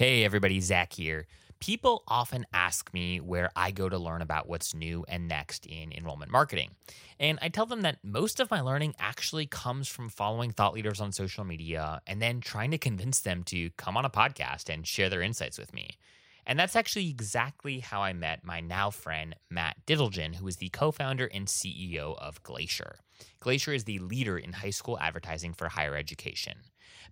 Hey, everybody, Zach here. People often ask me where I go to learn about what's new and next in enrollment marketing. And I tell them that most of my learning actually comes from following thought leaders on social media and then trying to convince them to come on a podcast and share their insights with me. And that's actually exactly how I met my now friend, Matt Dittlegen, who is the co founder and CEO of Glacier. Glacier is the leader in high school advertising for higher education.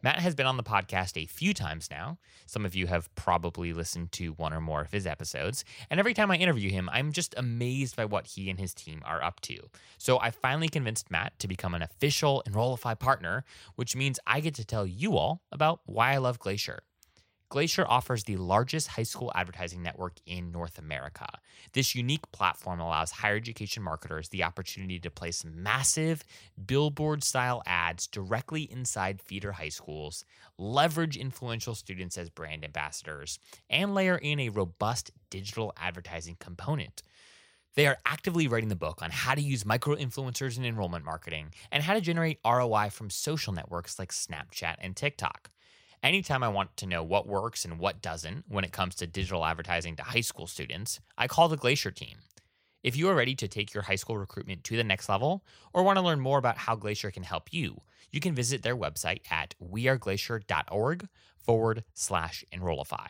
Matt has been on the podcast a few times now. Some of you have probably listened to one or more of his episodes. And every time I interview him, I'm just amazed by what he and his team are up to. So I finally convinced Matt to become an official Enrollify partner, which means I get to tell you all about why I love Glacier. Glacier offers the largest high school advertising network in North America. This unique platform allows higher education marketers the opportunity to place massive billboard style ads directly inside feeder high schools, leverage influential students as brand ambassadors, and layer in a robust digital advertising component. They are actively writing the book on how to use micro influencers in enrollment marketing and how to generate ROI from social networks like Snapchat and TikTok. Anytime I want to know what works and what doesn't when it comes to digital advertising to high school students, I call the Glacier team. If you are ready to take your high school recruitment to the next level or want to learn more about how Glacier can help you, you can visit their website at weareglacier.org forward slash enrollify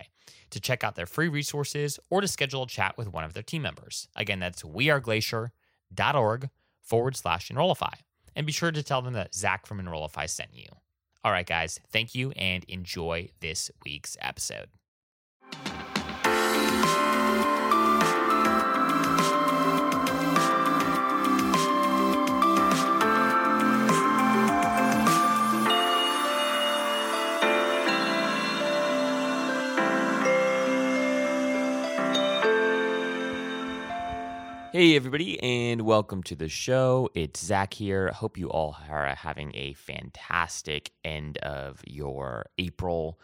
to check out their free resources or to schedule a chat with one of their team members. Again, that's weareglacier.org forward slash enrollify. And be sure to tell them that Zach from Enrollify sent you. All right, guys, thank you and enjoy this week's episode. Hey, everybody, and welcome to the show. It's Zach here. I hope you all are having a fantastic end of your April.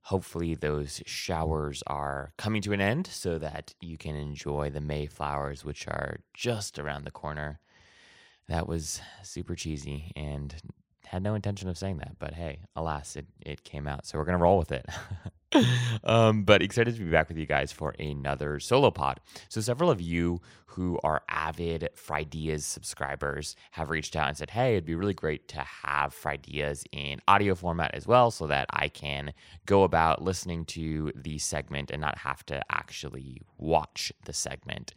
Hopefully, those showers are coming to an end so that you can enjoy the May flowers, which are just around the corner. That was super cheesy and had no intention of saying that, but hey, alas, it, it came out. So we're going to roll with it. um, but excited to be back with you guys for another solo pod. So, several of you who are avid Frideas subscribers have reached out and said, Hey, it'd be really great to have Frideas in audio format as well so that I can go about listening to the segment and not have to actually watch the segment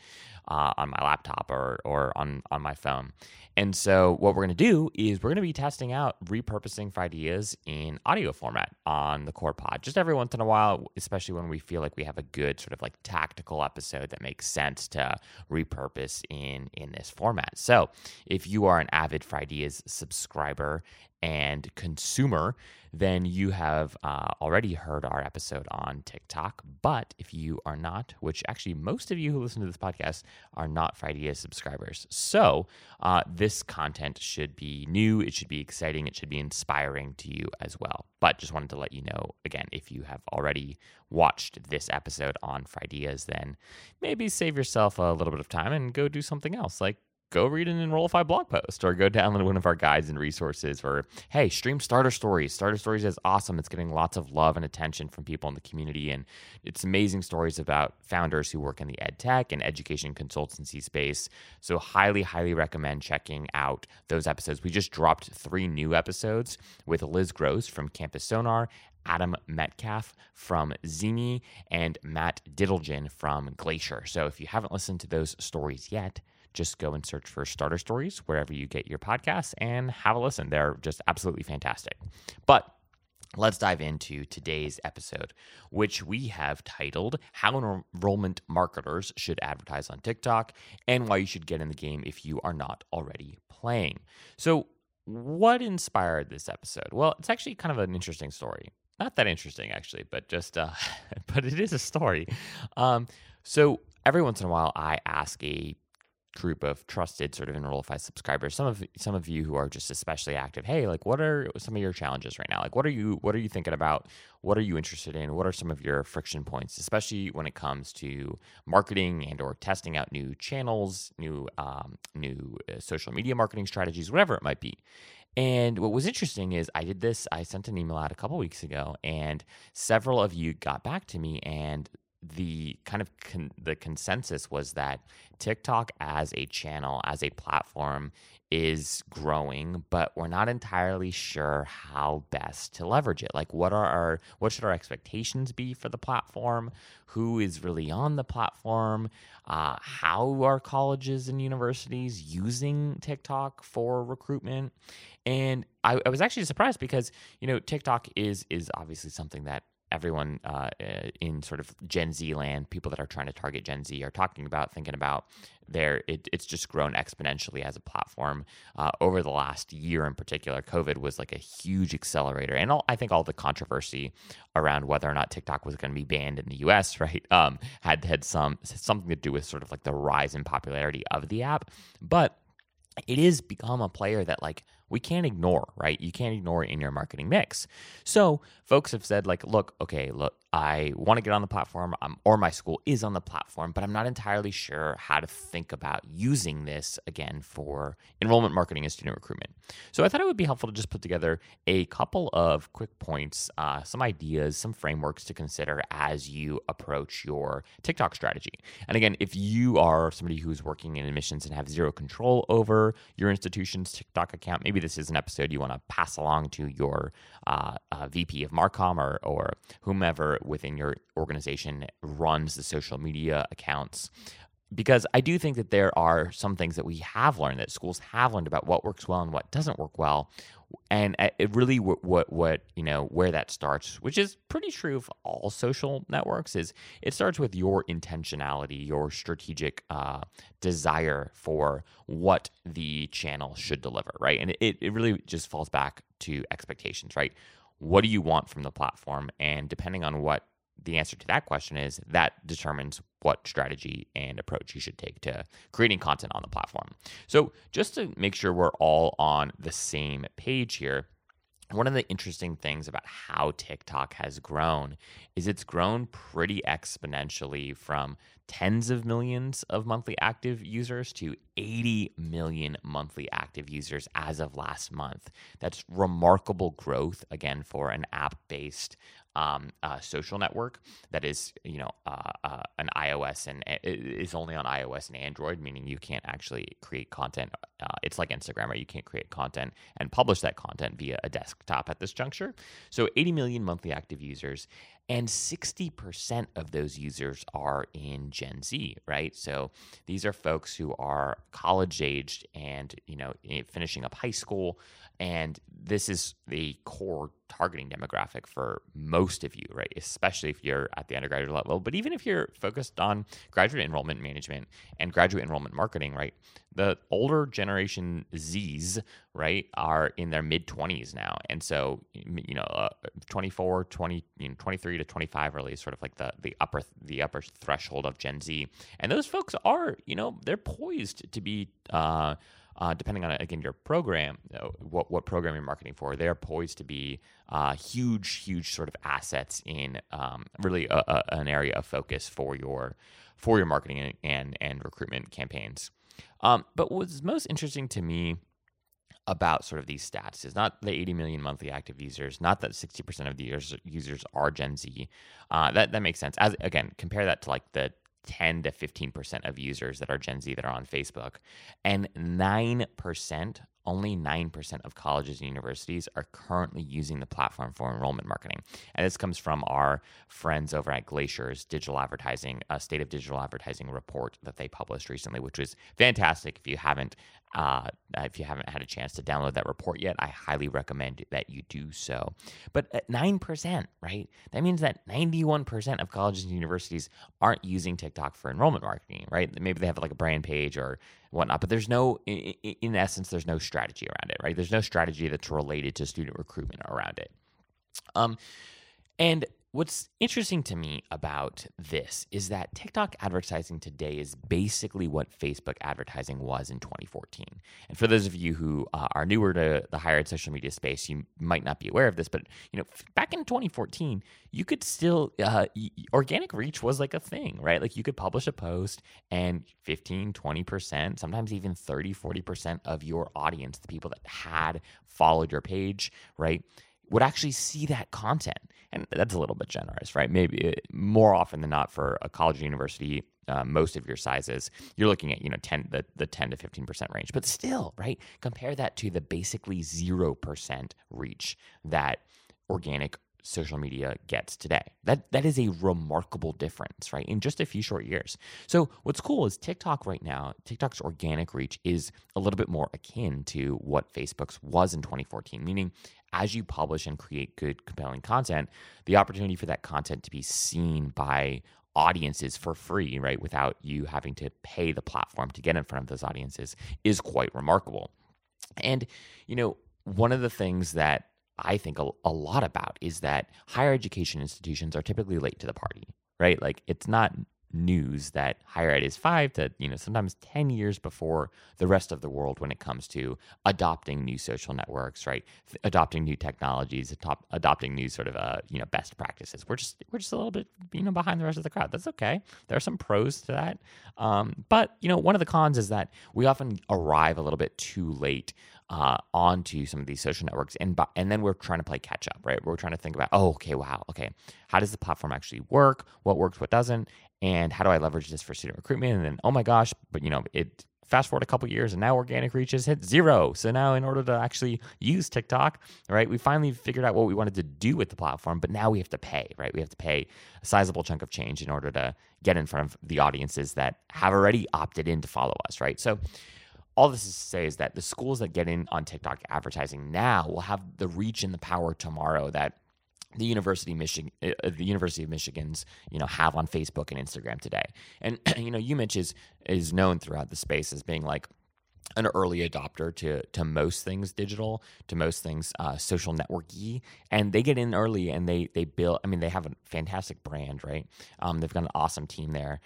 uh, on my laptop or, or on, on my phone. And so, what we're going to do is we're going to be testing out repurposing Frideas in audio format on the core pod just every once in a while, especially when we feel like we have a good sort of like tactical episode that makes sense to repurpose in in this format. So, if you are an avid Frideas subscriber and consumer, then you have uh, already heard our episode on TikTok. But if you are not, which actually most of you who listen to this podcast are not Friday subscribers, so uh, this content should be new, it should be exciting, it should be inspiring to you as well. But just wanted to let you know again, if you have already watched this episode on Frideas, then maybe save yourself a little bit of time and go do something else, like go read an Enrollify blog post or go download one of our guides and resources or hey, stream Starter Stories. Starter Stories is awesome. It's getting lots of love and attention from people in the community and it's amazing stories about founders who work in the ed tech and education consultancy space. So highly highly recommend checking out those episodes. We just dropped 3 new episodes with Liz Gross from Campus Sonar Adam Metcalf from Zimi and Matt Dittlegen from Glacier. So if you haven't listened to those stories yet, just go and search for Starter Stories wherever you get your podcasts and have a listen. They're just absolutely fantastic. But Let's dive into today's episode, which we have titled How Enrollment Marketers Should Advertise on TikTok and Why You Should Get in the Game If You Are Not Already Playing. So, what inspired this episode? Well, it's actually kind of an interesting story. Not that interesting, actually, but just, uh, but it is a story. Um, so, every once in a while, I ask a group of trusted sort of Enrollify subscribers. Some of some of you who are just especially active. Hey, like what are some of your challenges right now? Like what are you what are you thinking about? What are you interested in? What are some of your friction points, especially when it comes to marketing and or testing out new channels, new um, new uh, social media marketing strategies, whatever it might be. And what was interesting is I did this, I sent an email out a couple weeks ago, and several of you got back to me and the kind of con- the consensus was that TikTok as a channel, as a platform, is growing, but we're not entirely sure how best to leverage it. Like, what are our what should our expectations be for the platform? Who is really on the platform? Uh, how are colleges and universities using TikTok for recruitment? And I, I was actually surprised because you know TikTok is is obviously something that everyone uh, uh, in sort of Gen Z land, people that are trying to target Gen Z, are talking about, thinking about. There, it, it's just grown exponentially as a platform uh, over the last year in particular. COVID was like a huge accelerator, and all, I think all the controversy around whether or not TikTok was going to be banned in the U.S. right um, had had some something to do with sort of like the rise in popularity of the app, but it is become a player that like we can't ignore, right? You can't ignore in your marketing mix. So folks have said, like, look, okay, look, I want to get on the platform, um, or my school is on the platform, but I'm not entirely sure how to think about using this again for enrollment marketing and student recruitment. So I thought it would be helpful to just put together a couple of quick points, uh, some ideas, some frameworks to consider as you approach your TikTok strategy. And again, if you are somebody who's working in admissions and have zero control over your institution's TikTok account, maybe this is an episode you want to pass along to your uh, uh, VP of Marcom or, or whomever within your organization runs the social media accounts. Because I do think that there are some things that we have learned that schools have learned about what works well and what doesn't work well, and uh, it really what, what what you know where that starts, which is pretty true of all social networks, is it starts with your intentionality, your strategic uh, desire for what the channel should deliver, right? And it it really just falls back to expectations, right? What do you want from the platform, and depending on what the answer to that question is that determines what strategy and approach you should take to creating content on the platform. So, just to make sure we're all on the same page here, one of the interesting things about how TikTok has grown is it's grown pretty exponentially from tens of millions of monthly active users to 80 million monthly active users as of last month. That's remarkable growth, again, for an app based um, uh, social network that is, you know, uh, uh, an iOS and is only on iOS and Android, meaning you can't actually create content. Uh, it's like Instagram, right? You can't create content and publish that content via a desktop at this juncture. So 80 million monthly active users and 60% of those users are in gen z right so these are folks who are college aged and you know finishing up high school and this is the core targeting demographic for most of you, right? Especially if you're at the undergraduate level, but even if you're focused on graduate enrollment management and graduate enrollment marketing, right? The older generation Zs, right, are in their mid 20s now. And so, you know, uh, 24, 20, you know, 23 to 25 really is sort of like the the upper the upper threshold of Gen Z. And those folks are, you know, they're poised to be uh, uh, depending on again your program, uh, what what program you're marketing for, they are poised to be uh, huge, huge sort of assets in um, really a, a, an area of focus for your for your marketing and and, and recruitment campaigns. Um, but what's most interesting to me about sort of these stats is not the 80 million monthly active users, not that 60% of the users, users are Gen Z. Uh, that that makes sense. As again, compare that to like the 10 to 15% of users that are Gen Z that are on Facebook. And 9%, only 9% of colleges and universities are currently using the platform for enrollment marketing. And this comes from our friends over at Glacier's digital advertising, a state of digital advertising report that they published recently, which was fantastic. If you haven't uh, if you haven't had a chance to download that report yet, I highly recommend that you do so. But at 9%, right? That means that 91% of colleges and universities aren't using TikTok for enrollment marketing, right? Maybe they have like a brand page or whatnot, but there's no, in essence, there's no strategy around it, right? There's no strategy that's related to student recruitment around it. Um, and what's interesting to me about this is that TikTok advertising today is basically what Facebook advertising was in 2014. And for those of you who uh, are newer to the higher ed social media space, you might not be aware of this, but you know, back in 2014, you could still uh, organic reach was like a thing, right? Like you could publish a post and 15, 20%, sometimes even 30, 40% of your audience, the people that had followed your page, right? Would actually see that content. And that's a little bit generous, right? Maybe uh, more often than not for a college or university, uh, most of your sizes, you're looking at, you know, 10, the, the 10 to 15% range. But still, right? Compare that to the basically 0% reach that organic social media gets today. That that is a remarkable difference, right? In just a few short years. So what's cool is TikTok right now, TikTok's organic reach is a little bit more akin to what Facebook's was in 2014, meaning as you publish and create good, compelling content, the opportunity for that content to be seen by audiences for free, right, without you having to pay the platform to get in front of those audiences is quite remarkable. And, you know, one of the things that I think a, a lot about is that higher education institutions are typically late to the party, right? Like it's not news that higher ed is five to you know sometimes 10 years before the rest of the world when it comes to adopting new social networks right? Adopting new technologies adop- adopting new sort of uh, you know best practices. We're just we're just a little bit you know behind the rest of the crowd. That's okay. There are some pros to that. Um, but you know one of the cons is that we often arrive a little bit too late uh, onto some of these social networks, and and then we're trying to play catch up, right? We're trying to think about, oh, okay, wow, okay, how does the platform actually work? What works, what doesn't, and how do I leverage this for student recruitment? And then, oh my gosh, but you know, it fast forward a couple years and now organic reach has hit zero. So now in order to actually use TikTok, right, we finally figured out what we wanted to do with the platform, but now we have to pay, right? We have to pay a sizable chunk of change in order to get in front of the audiences that have already opted in to follow us, right? So all this is to say is that the schools that get in on TikTok advertising now will have the reach and the power tomorrow that the University of Michigan, uh, the University of Michigan's, you know, have on Facebook and Instagram today. And you know, UMich is is known throughout the space as being like an early adopter to to most things digital, to most things uh, social networky, and they get in early and they they build. I mean, they have a fantastic brand, right? Um, they've got an awesome team there,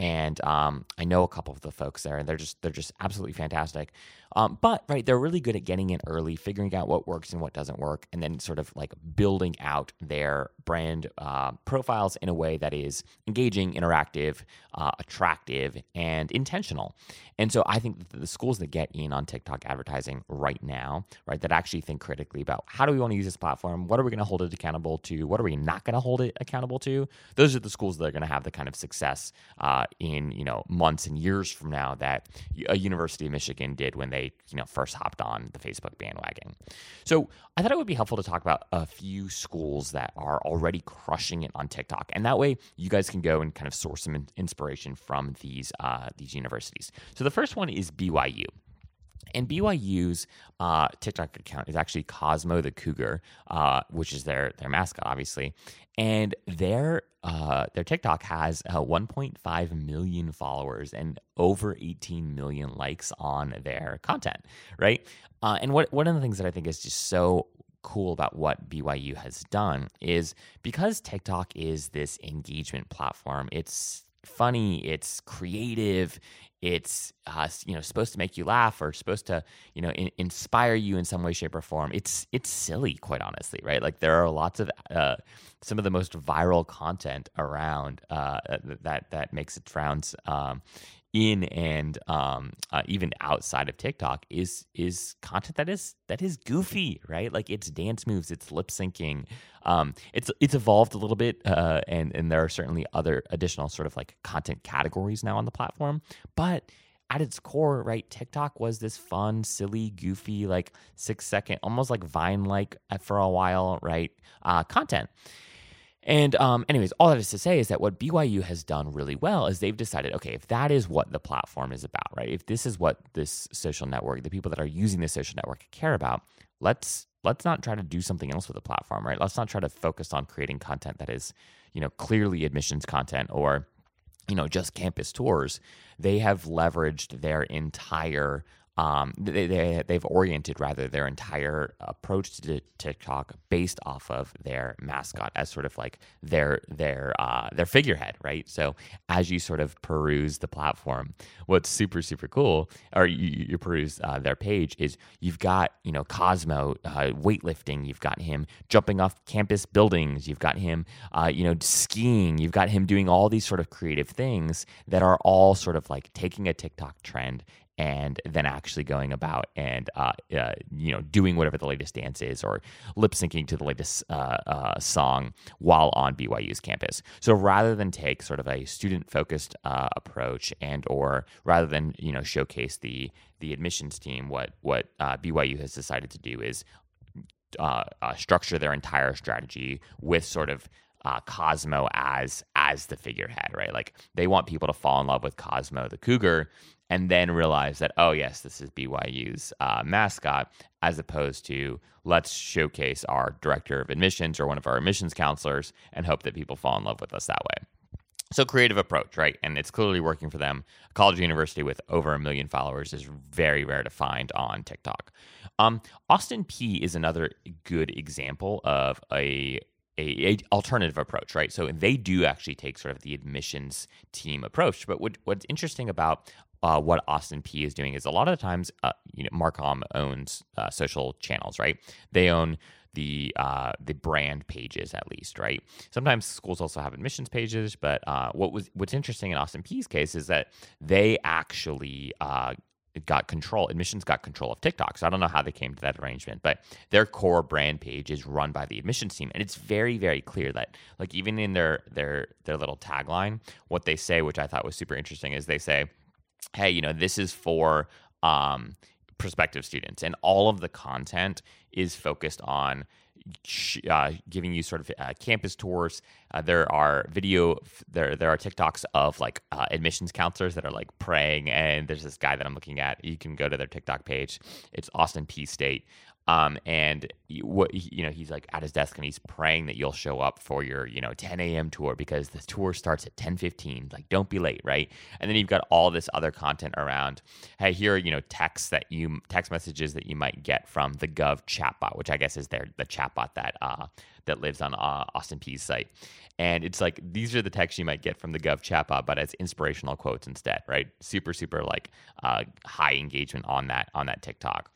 and um, I know a couple of the folks there, and they're just they're just absolutely fantastic. Um, but right, they're really good at getting in early, figuring out what works and what doesn't work, and then sort of like building out their brand uh, profiles in a way that is engaging, interactive, uh, attractive, and intentional. And so I think the schools that get in on TikTok advertising right now, right, that actually think critically about how do we want to use this platform, what are we going to hold it accountable to, what are we not going to hold it accountable to. Those are the schools that are going to have the kind of success uh, in you know months and years from now that a University of Michigan did when they you know first hopped on the Facebook bandwagon. So I thought it would be helpful to talk about a few schools that are already crushing it on TikTok, and that way you guys can go and kind of source some inspiration from these uh, these universities. So the first one is BYU. And BYU's uh, TikTok account is actually Cosmo the Cougar, uh, which is their their mascot, obviously. And their uh, their TikTok has uh, 1.5 million followers and over 18 million likes on their content, right? Uh, and what one of the things that I think is just so cool about what BYU has done is because TikTok is this engagement platform. It's funny, it's creative, it's uh, you know supposed to make you laugh or supposed to you know in- inspire you in some way shape or form it's it's silly quite honestly right like there are lots of uh, some of the most viral content around uh, that that makes its rounds um, in and um, uh, even outside of TikTok is is content that is that is goofy, right? Like it's dance moves, it's lip syncing. Um, it's it's evolved a little bit, uh, and and there are certainly other additional sort of like content categories now on the platform, but at its core, right, TikTok was this fun, silly, goofy, like six second, almost like Vine like uh, for a while, right, uh, content. And, um, anyways, all that is to say is that what BYU has done really well is they've decided, okay, if that is what the platform is about, right? If this is what this social network, the people that are using this social network care about, let's let's not try to do something else with the platform, right? Let's not try to focus on creating content that is, you know, clearly admissions content or, you know, just campus tours. They have leveraged their entire um, they, they they've oriented rather their entire approach to TikTok based off of their mascot as sort of like their their uh, their figurehead, right? So as you sort of peruse the platform, what's super super cool, or you, you peruse uh, their page, is you've got you know Cosmo uh, weightlifting, you've got him jumping off campus buildings, you've got him uh, you know skiing, you've got him doing all these sort of creative things that are all sort of like taking a TikTok trend and then actually going about and uh, uh, you know doing whatever the latest dance is or lip syncing to the latest uh, uh song while on BYU's campus. So rather than take sort of a student focused uh, approach and or rather than you know showcase the the admissions team, what what uh, BYU has decided to do is structure their entire strategy with sort of uh, Cosmo as as the figurehead, right? Like they want people to fall in love with Cosmo the Cougar, and then realize that oh yes, this is BYU's uh, mascot, as opposed to let's showcase our director of admissions or one of our admissions counselors and hope that people fall in love with us that way. So creative approach, right? And it's clearly working for them. A college university with over a million followers is very rare to find on TikTok. Um, Austin Peay is another good example of a a, a, alternative approach, right? So they do actually take sort of the admissions team approach. But what, what's interesting about uh, what Austin Peay is doing is a lot of the times, uh, you know, Marcom owns uh, social channels, right? They own the uh, the brand pages at least, right? Sometimes schools also have admissions pages, but uh, what was what's interesting in Austin Peay's case is that they actually uh, got control admissions got control of tiktok. So i don't know how they came to that arrangement but their core brand page is run by the admissions team. And it's very very clear that like even in their their their little tagline what they say which i thought was super interesting is they say hey you know this is for um prospective students. And all of the content is focused on uh, giving you sort of uh, campus tours. Uh, there are video, there there are TikToks of like uh, admissions counselors that are like praying, and there's this guy that I'm looking at. You can go to their TikTok page. It's Austin Peay State, um, and what you know, he's like at his desk and he's praying that you'll show up for your you know 10 a.m. tour because the tour starts at 10:15. Like, don't be late, right? And then you've got all this other content around. Hey, here are you know texts that you text messages that you might get from the Gov chatbot, which I guess is their the chatbot that uh, that lives on uh, Austin Peay's site. And it's like these are the texts you might get from the Gov chatbot, but as inspirational quotes instead, right? Super, super like uh, high engagement on that on that TikTok.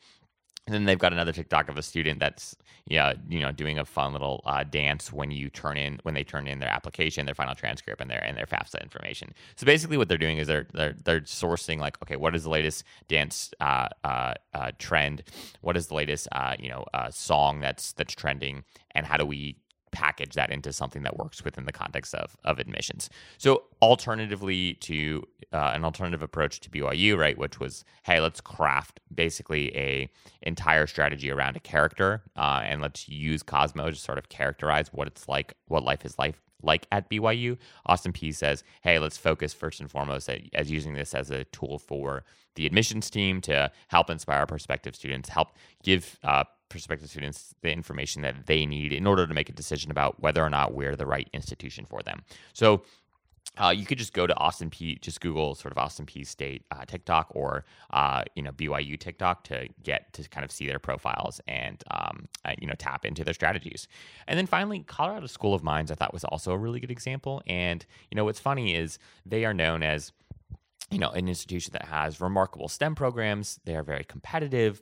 And then they've got another TikTok of a student that's yeah, you know, doing a fun little uh, dance when you turn in when they turn in their application, their final transcript, and their and their FAFSA information. So basically, what they're doing is they're they're they're sourcing like, okay, what is the latest dance uh, uh, uh trend? What is the latest uh, you know uh, song that's that's trending? And how do we package that into something that works within the context of, of admissions. So, alternatively to uh, an alternative approach to BYU, right, which was, hey, let's craft basically a entire strategy around a character, uh, and let's use Cosmo to sort of characterize what it's like, what life is like like at BYU. Austin Peay says, hey, let's focus first and foremost at, as using this as a tool for the admissions team to help inspire prospective students, help give uh, prospective students the information that they need in order to make a decision about whether or not we're the right institution for them. So uh, you could just go to Austin Peay, just Google sort of Austin Peay State uh, TikTok or uh, you know BYU TikTok to get to kind of see their profiles and um, uh, you know tap into their strategies. And then finally, Colorado School of Mines I thought was also a really good example. And you know what's funny is they are known as you know an institution that has remarkable STEM programs. They are very competitive.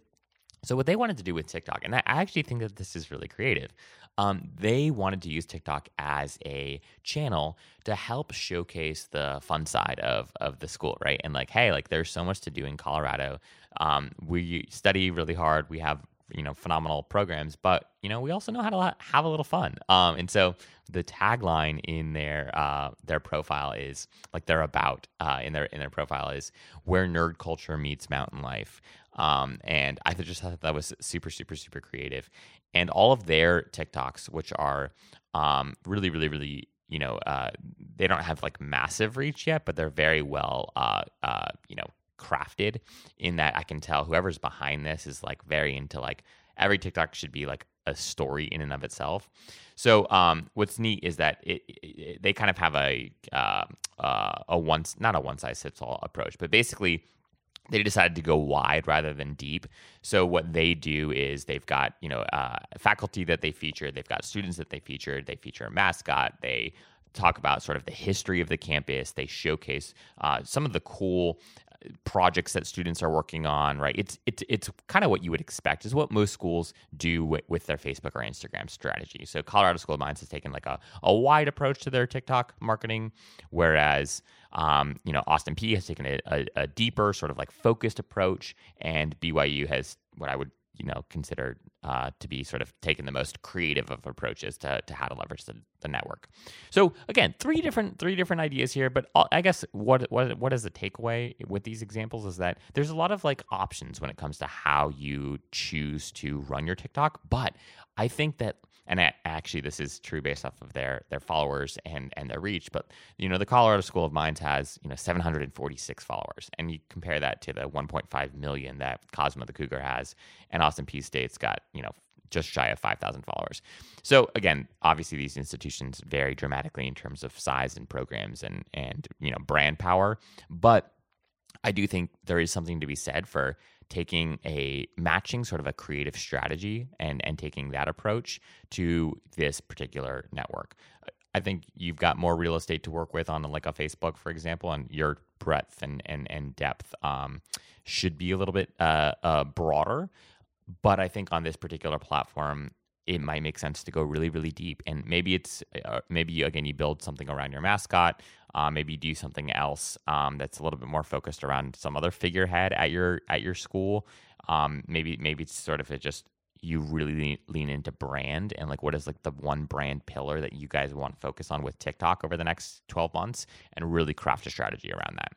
So what they wanted to do with TikTok, and I actually think that this is really creative. Um, they wanted to use TikTok as a channel to help showcase the fun side of of the school, right? And like, hey, like there's so much to do in Colorado. Um, we study really hard. We have you know phenomenal programs, but you know we also know how to have a little fun. Um, and so the tagline in their uh, their profile is like they're about uh, in their in their profile is where nerd culture meets mountain life. Um, and I just thought that was super, super, super creative. And all of their TikToks, which are um, really, really, really, you know, uh, they don't have like massive reach yet, but they're very well, uh, uh, you know, crafted in that I can tell whoever's behind this is like very into like every TikTok should be like a story in and of itself. So um, what's neat is that it, it, they kind of have a uh, uh, a once not a one size fits all approach, but basically they decided to go wide rather than deep. So what they do is they've got you know uh, faculty that they feature, they've got students that they feature, they feature a mascot, they talk about sort of the history of the campus, they showcase uh, some of the cool projects that students are working on, right? It's it's it's kind of what you would expect is what most schools do with, with, their Facebook or Instagram strategy. So Colorado School of Mines has taken like a, a wide approach to their TikTok marketing, whereas um, you know Austin Peay has taken a, a, a deeper sort of like focused approach, and BYU has what I would you know consider uh, to be sort of taking the most creative of approaches to, to how to leverage the, the network. So again, three different three different ideas here, but I guess what what what is the takeaway with these examples is that there's a lot of like options when it comes to how you choose to run your TikTok, but I think that and actually this is true based off of their their followers and and their reach. But you know the colorado school of mines has you know 746 followers. And you compare that to the 1.5 million that cosmo the cougar has and austin peay state's got you know just shy of 5000 followers. So again obviously these institutions vary dramatically in terms of size and programs and and you know brand power. But I do think there is something to be said for taking a matching sort of a creative strategy and and taking that approach to this particular network. I think you've got more real estate to work with on like a Facebook, for example, and your breadth and and and depth um, should be a little bit uh, uh, broader. But I think on this particular platform, it might make sense to go really really deep. And maybe it's uh, maybe again you build something around your mascot uh, maybe do something else um, that's a little bit more focused around some other figurehead at your at your school. Um, maybe maybe it's sort of a just you really lean, lean into brand and like what is like the one brand pillar that you guys want to focus on with tiktok over the next 12 months and really craft a strategy around that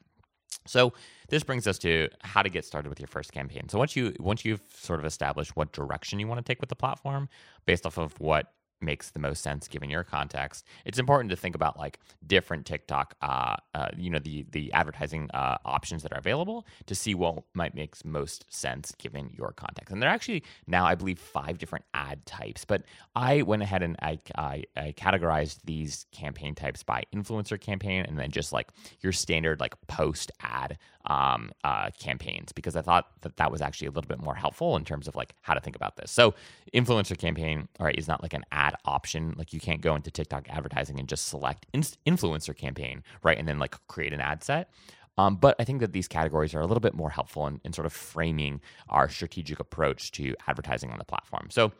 so this brings us to how to get started with your first campaign. So once you once you've sort of established what direction you want to take with the platform based off of what makes the most sense given your context. It's important to think about like different TikTok, uh, uh, you know, the the advertising uh, options that are available to see what might make most sense given your context. And there are actually now, I believe, five different ad types. But I went ahead and I, I, I categorized these campaign types by influencer campaign and then just like your standard like post ad um, uh, campaigns because I thought that that was actually a little bit more helpful in terms of like how to think about this. So influencer campaign, all right, is not like an ad option. Like you can't go into TikTok advertising and just select in- influencer campaign, right, and then like create an ad set. Um, but I think that these categories are a little bit more helpful in, in sort of framing our strategic approach to advertising on the platform. So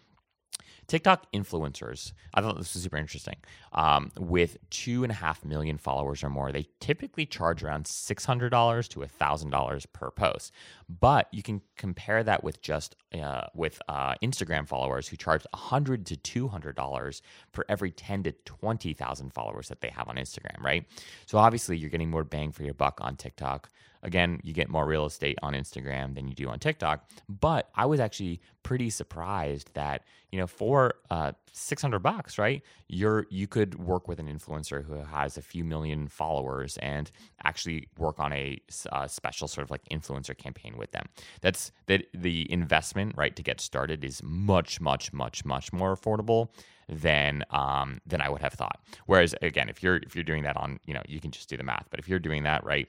TikTok influencers, I thought this was super interesting. Um, with two and a half million followers or more, they typically charge around $600 to $1,000 per post. But you can compare that with just uh, with uh, Instagram followers who charge 100 to $200 for every 10 to 20,000 followers that they have on Instagram, right? So obviously, you're getting more bang for your buck on TikTok. Again, you get more real estate on Instagram than you do on TikTok. But I was actually pretty surprised that you know for uh, 600 bucks, right? You're you could work with an influencer who has a few million followers and actually work on a, a special sort of like influencer campaign with them. That's that the investment right to get started is much much much much more affordable than um, than I would have thought. Whereas again, if you're if you're doing that on you know you can just do the math, but if you're doing that right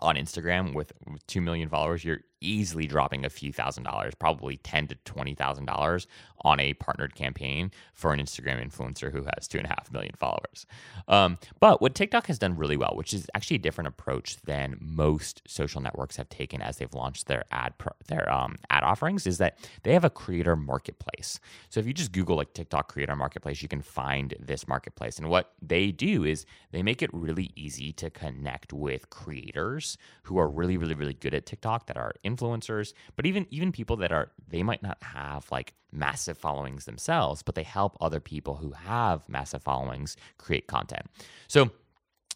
on Instagram with, with 2 million followers, you're easily dropping a few thousand dollars, probably ten to twenty thousand dollars on a partnered campaign for an Instagram influencer who has two and a half million followers. Um, but what TikTok has done really well, which is actually a different approach than most social networks have taken as they've launched their ad pro- their um, ad offerings, is that they have a creator marketplace. So if you just Google like TikTok creator marketplace, you can find this marketplace. And what they do is they make it really easy to connect with creators who are really, really, really good at TikTok that are in influencers, but even even people that are they might not have like massive followings themselves, but they help other people who have massive followings create content. So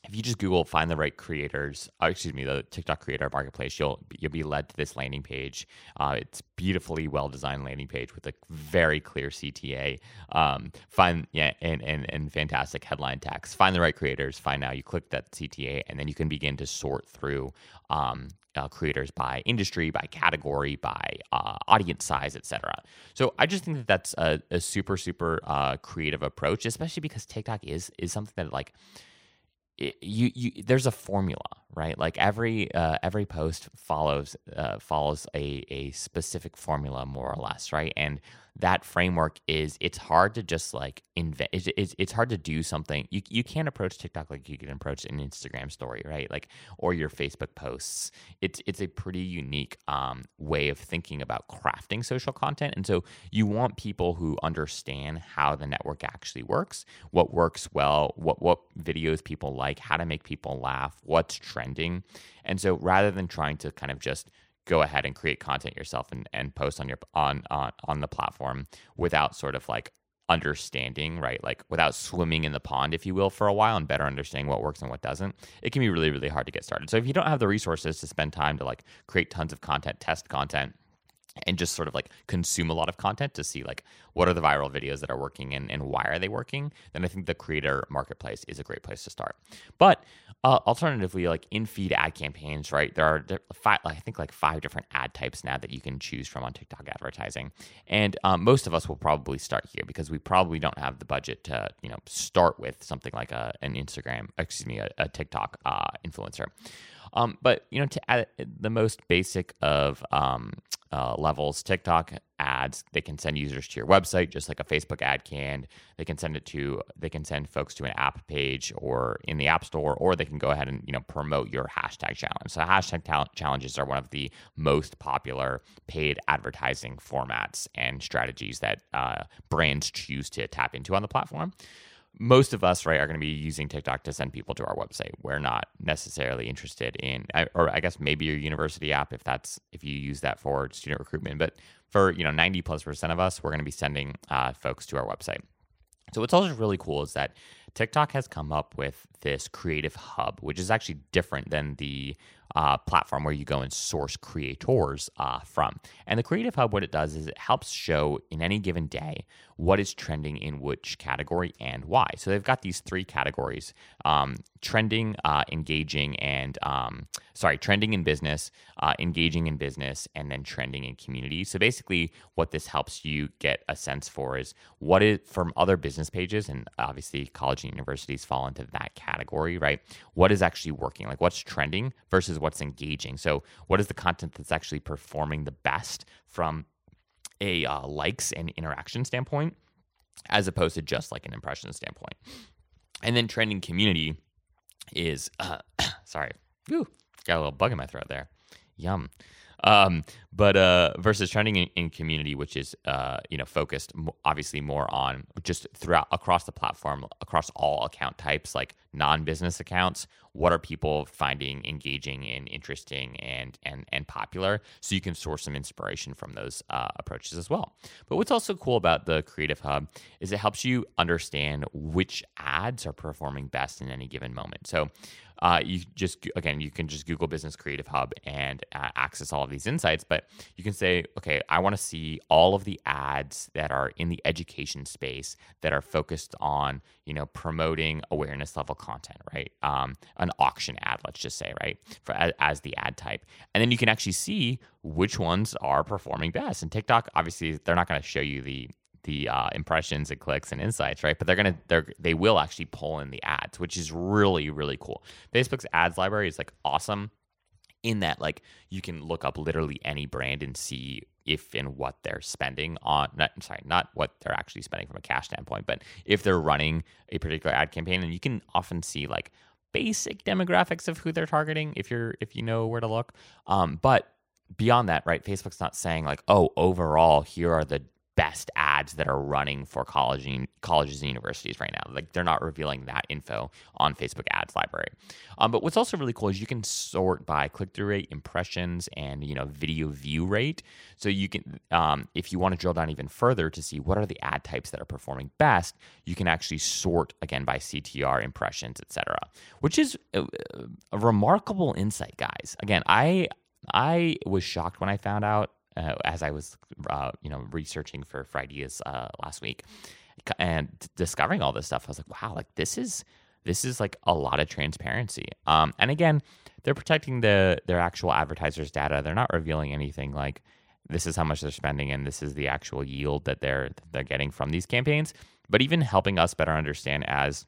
if you just Google find the right creators, uh, excuse me, the TikTok creator marketplace, you'll you'll be led to this landing page. Uh, it's beautifully well designed landing page with a very clear CTA. Um, find yeah, and, and and fantastic headline text. Find the right creators. Find now. You click that CTA, and then you can begin to sort through um, uh, creators by industry, by category, by uh, audience size, etc. So I just think that that's a, a super super uh, creative approach, especially because TikTok is is something that like you you there's a formula right? Like every uh, every post follows uh, follows a a specific formula more or less, right? And that framework is it's hard to just like invent it's, it's, it's, hard to do something you, you can't approach tiktok like you can approach an instagram story right like or your facebook posts it's it's a pretty unique um, way of thinking about crafting social content and so you want people who understand how the network actually works what works well what what videos people like how to make people laugh what's trending and so rather than trying to kind of just go ahead and create content yourself and, and post on your on, on on the platform without sort of like understanding, right? Like without swimming in the pond, if you will, for a while and better understanding what works and what doesn't, it can be really, really hard to get started. So if you don't have the resources to spend time to like create tons of content, test content, and just sort of like consume a lot of content to see like what are the viral videos that are working and, and why are they working then i think the creator marketplace is a great place to start but uh, alternatively like in feed ad campaigns right there are five i think like five different ad types now that you can choose from on tiktok advertising. And um, most of us will probably start here because we probably don't have the budget to you know start with something like a, an instagram excuse me a, a tiktok uh, influencer um, but you know, to add the most basic of um, uh, levels, TikTok ads they can send users to your website just like a Facebook ad can. They can send it to they can send folks to an app page or in the app store, or they can go ahead and you know promote your hashtag challenge. So hashtag ta- challenges are one of the most popular paid advertising formats and strategies that uh, brands choose to tap into on the platform most of us, right, are going to be using TikTok to send people to our website. We're not necessarily interested in, or I guess maybe your university app if that's if you use that for student recruitment. But for you know, ninety plus percent of us, we're going to be sending uh, folks to our website. So what's also really cool is that TikTok has come up with this creative hub, which is actually different than the uh, platform where you go and source creators uh, from. And the Creative Hub, what it does is it helps show in any given day what is trending in which category and why. So they've got these three categories um, trending, uh, engaging, and um, sorry, trending in business, uh, engaging in business, and then trending in community. So basically, what this helps you get a sense for is what is from other business pages, and obviously, college and universities fall into that category, right? What is actually working? Like what's trending versus what's engaging. So, what is the content that's actually performing the best from a uh, likes and interaction standpoint, as opposed to just like an impression standpoint? And then trending community is, uh, sorry, Ooh, got a little bug in my throat there. Yum. Um, but uh, versus trending in, in, community, which is uh, you know focused obviously more on just throughout across the platform, across all account types, like non-business accounts. What are people finding engaging and interesting and and and popular? So you can source some inspiration from those uh, approaches as well. But what's also cool about the Creative Hub is it helps you understand which ads are performing best in any given moment. So uh, you just again you can just google business creative hub and uh, access all of these insights but you can say okay i want to see all of the ads that are in the education space that are focused on you know promoting awareness level content right? Um, an auction ad let's just say right for as, as the ad type. And then you can actually see which ones are performing best. And tiktok obviously they're not going to show you the the uh, impressions and clicks and insights, right? But they're gonna they're they will actually pull in the ads, which is really really cool. Facebook's ads library is like awesome in that like you can look up literally any brand and see if and what they're spending on not sorry not what they're actually spending from a cash standpoint but if they're running a particular ad campaign and you can often see like basic demographics of who they're targeting if you're if you know where to look um, but beyond that right facebook's not saying like oh overall here are the best ads that are running for college colleges and universities right now. Like they're not revealing that info on Facebook ads library. Um, but what's also really cool is you can sort by click through rate, impressions, and you know video view rate. So you can, um, if you want to drill down even further to see what are the ad types that are performing best, you can actually sort again by CTR, impressions, etc. Which is a, a remarkable insight, guys. Again, I I was shocked when I found out uh, as I was, uh, you know, researching for Fridays uh, last week and discovering all this stuff. I was like, wow, like this is this is like a lot of transparency. Um, and again, they're protecting the their actual advertisers' data. They're not revealing anything like this is how much they're spending and this is the actual yield that they're they're getting from these campaigns. But even helping us better understand as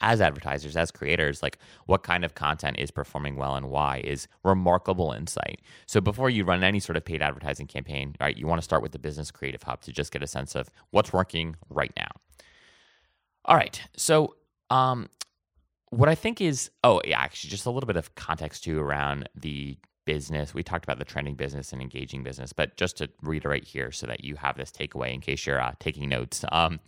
as advertisers, as creators, like what kind of content is performing well and why is remarkable insight. So before you run any sort of paid advertising campaign, right, you want to start with the business creative hub to just get a sense of what's working right now. All right. So um what I think is oh yeah, actually just a little bit of context too around the business. We talked about the trending business and engaging business, but just to reiterate here so that you have this takeaway in case you're uh, taking notes. Um,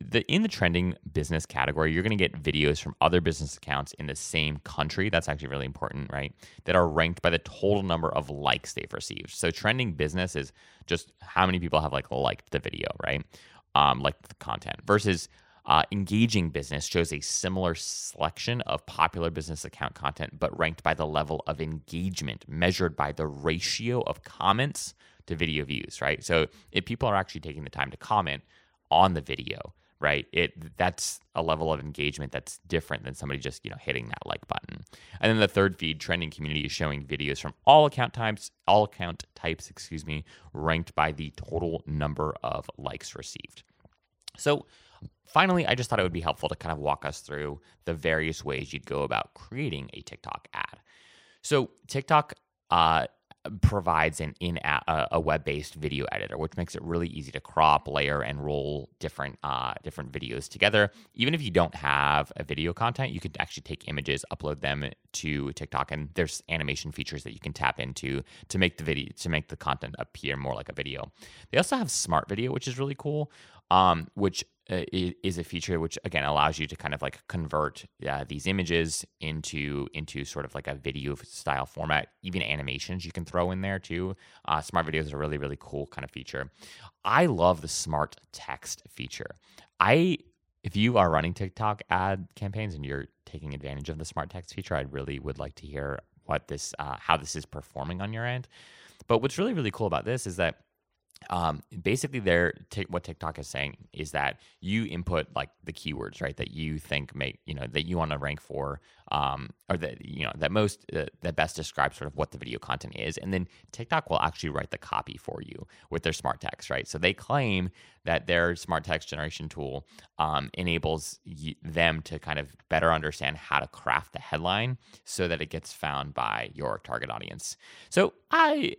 the in the trending business category, you're going to get videos from other business accounts in the same country. That's actually really important, right? That are ranked by the total number of likes they've received. So trending business is just how many people have like liked the video, right? Um, like the content versus uh, engaging business shows a similar selection of popular business account content, but ranked by the level of engagement measured by the ratio of comments to video views, right? So if people are actually taking the time to comment on the video, right, it that's a level of engagement that's different than somebody just you know hitting that like button. And then the third feed, trending community, is showing videos from all account types, all account types, excuse me, ranked by the total number of likes received. So finally, I just thought it would be helpful to kind of walk us through the various ways you'd go about creating a TikTok ad. So, TikTok uh, provides an in a, web-based video editor, which makes it really easy to crop, layer, and roll different uh, different videos together. Even if you don't have a video content, you can actually take images, upload them to TikTok, and there's animation features that you can tap into to make the video to make the content appear more like a video. They also have Smart Video, which is really cool, um, which uh, is a feature which again allows you to kind of like convert uh, these images into into sort of like a video style format. Even animations you can throw in there too. Uh, smart videos is a really really cool kind of feature. I love the smart text feature. I if you are running tiktok ad campaigns and you're taking advantage of the smart text feature i really would like to hear what this uh, how this is performing on your end. But what's really really cool about this is that um, basically they're t- what TikTok is saying is that you input like the keywords, right? That you think make you know that you want to rank for, um, or that you know that most uh, that best describes sort of what the video content is, and then TikTok will actually write the copy for you with their smart text, right? So they claim that their smart text generation tool um, enables y- them to kind of better understand how to craft the headline so that it gets found by your target audience. So I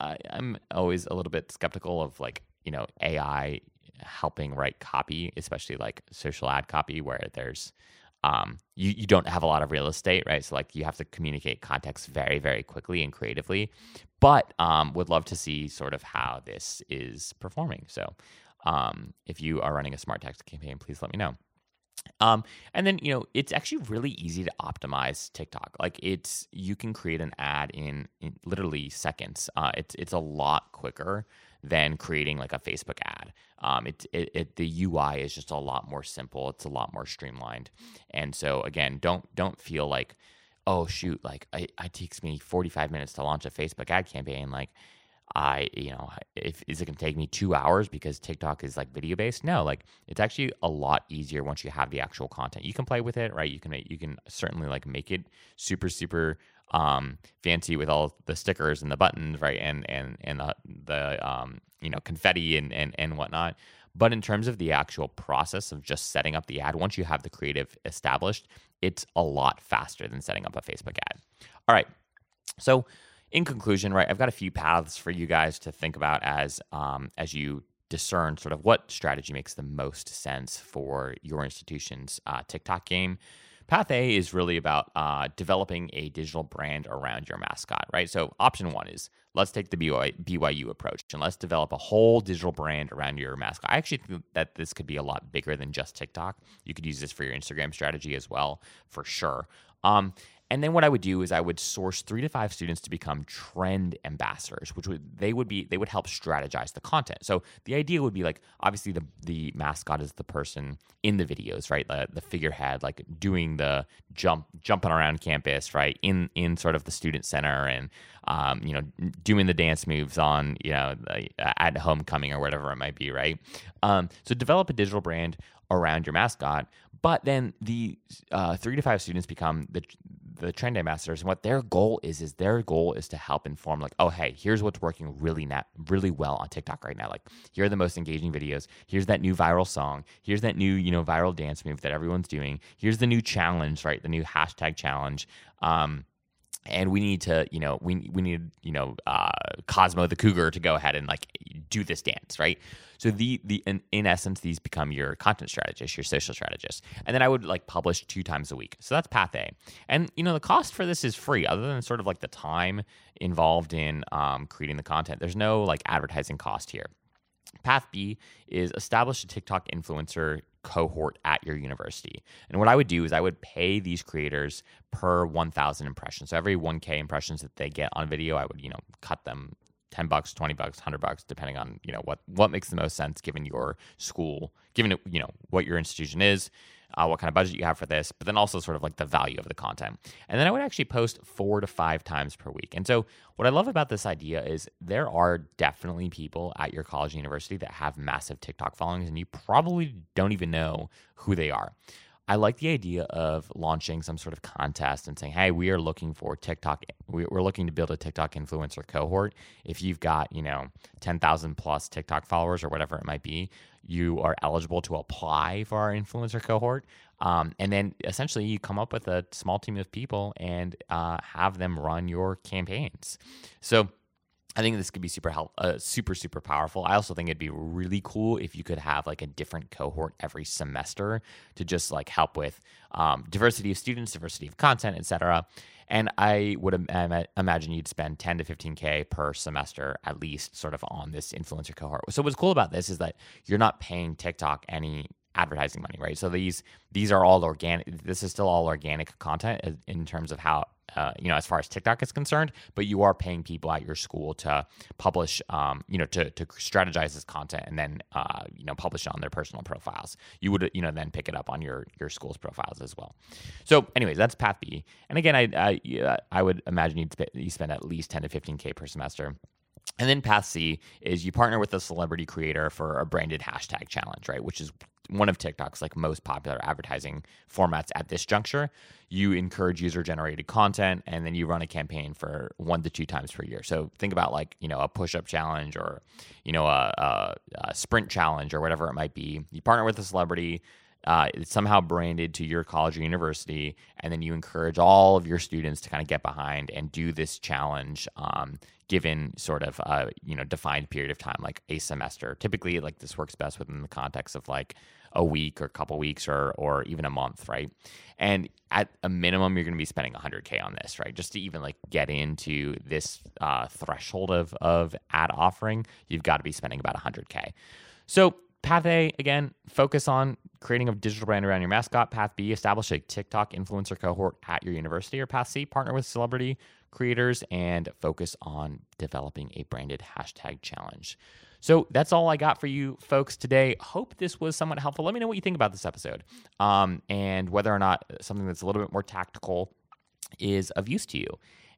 I, I'm always a little bit skeptical of like you know AI helping write copy, especially like social ad copy, where there's um, you, you don't have a lot of real estate, right? So like you have to communicate context very, very quickly and creatively. But um, would love to see sort of how this is performing. So um, if you are running a smart text campaign, please let me know. Um, and then you know it's actually really easy to optimize TikTok. Like it's you can create an ad in, in literally seconds. Uh, it's it's a lot quicker than creating like a Facebook ad. Um, it, it, it the UI is just a lot more simple. It's a lot more streamlined. And so again, don't don't feel like oh shoot like it, it takes me 45 minutes to launch a Facebook ad campaign. Like I, you know, if is it going to take me two hours because TikTok is like video based? No, like it's actually a lot easier once you have the actual content. You can play with it, right? You can you can certainly like make it super super um, fancy with all the stickers and the buttons, right? And and and the the um, you know confetti and and and whatnot. But in terms of the actual process of just setting up the ad, once you have the creative established, it's a lot faster than setting up a Facebook ad. All right, so in conclusion, right, I've got a few paths for you guys to think about as um, as you discern sort of what strategy makes the most sense for your institution's uh, TikTok game. Path A is really about uh, developing a digital brand around your mascot, right? So, option one is let's take the BYU approach and let's develop a whole digital brand around your mascot. I actually think that this could be a lot bigger than just TikTok. You could use this for your Instagram strategy as well, for sure. Um, and then what I would do is I would source three to five students to become trend ambassadors, which would they would be they would help strategize the content. So the idea would be like obviously the the mascot is the person in the videos, right? The the figurehead, like doing the jump jumping around campus, right? In in sort of the student center and um, you know doing the dance moves on you know at homecoming or whatever it might be, right? Um, so develop a digital brand around your mascot, but then the uh, three to five students become the the trend ambassadors and what their goal is is their goal is to help inform like, oh hey, here's what's working really na- really well on TikTok right now. Like here are the most engaging videos. Here's that new viral song. Here's that new you know viral dance move that everyone's doing. Here's the new challenge, right? The new hashtag challenge. Um, and we need to, you know, we we need, you know, uh, Cosmo the Cougar to go ahead and like do this dance, right? So the the in, in essence, these become your content strategist, your social strategist, and then I would like publish two times a week. So that's path A, and you know the cost for this is free, other than sort of like the time involved in um, creating the content. There's no like advertising cost here. Path B is establish a TikTok influencer cohort at your university. And what I would do is I would pay these creators per 1000 impressions. So every 1k impressions that they get on video, I would, you know, cut them 10 bucks, 20 bucks, 100 bucks depending on, you know, what what makes the most sense given your school, given you know, what your institution is uh, what kind of budget you have for this, but then also sort of like the value of the content. And then I would actually post four to five times per week. And so, what I love about this idea is there are definitely people at your college and university that have massive TikTok followings, and you probably don't even know who they are. I like the idea of launching some sort of contest and saying, "Hey, we are looking for TikTok. We're looking to build a TikTok influencer cohort. If you've got, you know, ten thousand plus TikTok followers or whatever it might be, you are eligible to apply for our influencer cohort. Um, and then essentially, you come up with a small team of people and uh, have them run your campaigns. So I think this could be super help, uh, super super powerful. I also think it'd be really cool if you could have like a different cohort every semester to just like help with um, diversity of students, diversity of content, etc. And I would Im- imagine you'd spend 10 to 15k per semester at least, sort of on this influencer cohort. So what's cool about this is that you're not paying TikTok any advertising money, right? So these these are all organic. This is still all organic content in terms of how uh, you know, as far as TikTok is concerned, but you are paying people at your school to publish, um, you know, to, to strategize this content and then, uh, you know, publish it on their personal profiles. You would, you know, then pick it up on your your school's profiles as well. So, anyways, that's path B. And again, I I, I would imagine you'd sp- you spend at least ten to fifteen k per semester. And then path C is you partner with a celebrity creator for a branded hashtag challenge, right? Which is one of TikTok's like most popular advertising formats at this juncture. You encourage user generated content and then you run a campaign for one to two times per year. So think about like, you know, a push up challenge or, you know, a, a, a, sprint challenge or whatever it might be. You partner with a celebrity. Uh, it's somehow branded to your college or university, and then you encourage all of your students to kind of get behind and do this challenge. Um, given sort of a you know defined period of time like a semester typically like this works best within the context of like a week or a couple weeks or or even a month, right? And at a minimum, you're going to be spending 100k on this, right? Just to even like get into this uh, threshold of of ad offering, you've got to be spending about 100k. So Path A, again, focus on creating a digital brand around your mascot. Path B, establish a TikTok influencer cohort at your university. Or Path C, partner with celebrity creators and focus on developing a branded hashtag challenge. So that's all I got for you folks today. Hope this was somewhat helpful. Let me know what you think about this episode um, and whether or not something that's a little bit more tactical is of use to you.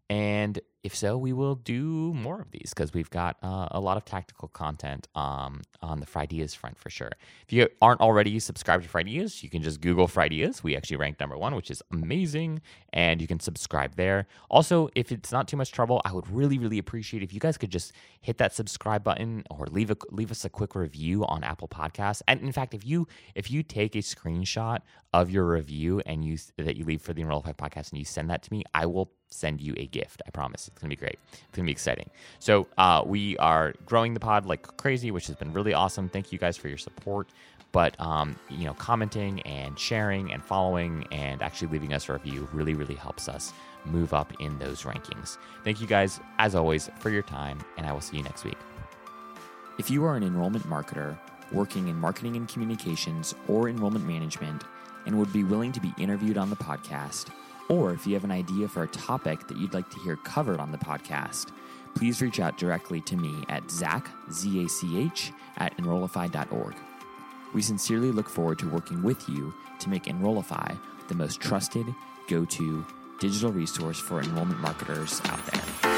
And if so, we will do more of these because we've got uh, a lot of tactical content um, on the Frideas front for sure. If you aren't already subscribed to Frideas, you can just Google Frideas. We actually ranked number one, which is amazing, and you can subscribe there. Also, if it's not too much trouble, I would really, really appreciate if you guys could just hit that subscribe button or leave a leave us a quick review on Apple Podcasts. And in fact, if you if you take a screenshot of your review and you that you leave for the Enrollify podcast and you send that to me, I will send you a gift. I promise. It's going to be great. It's going to be exciting. So, uh, we are growing the pod like crazy, which has been really awesome. Thank you guys for your support. But, um, you know, commenting and sharing and following and actually leaving us a review really, really helps us move up in those rankings. Thank you guys, as always, for your time, and I will see you next week. If you are an enrollment marketer working in marketing and communications or enrollment management and would be willing to be interviewed on the podcast, or if you have an idea for a topic that you'd like to hear covered on the podcast, please reach out directly to me at Zach, Z-A-C-H, at Enrollify.org. We sincerely look forward to working with you to make Enrollify the most trusted, go to digital resource for enrollment marketers out there.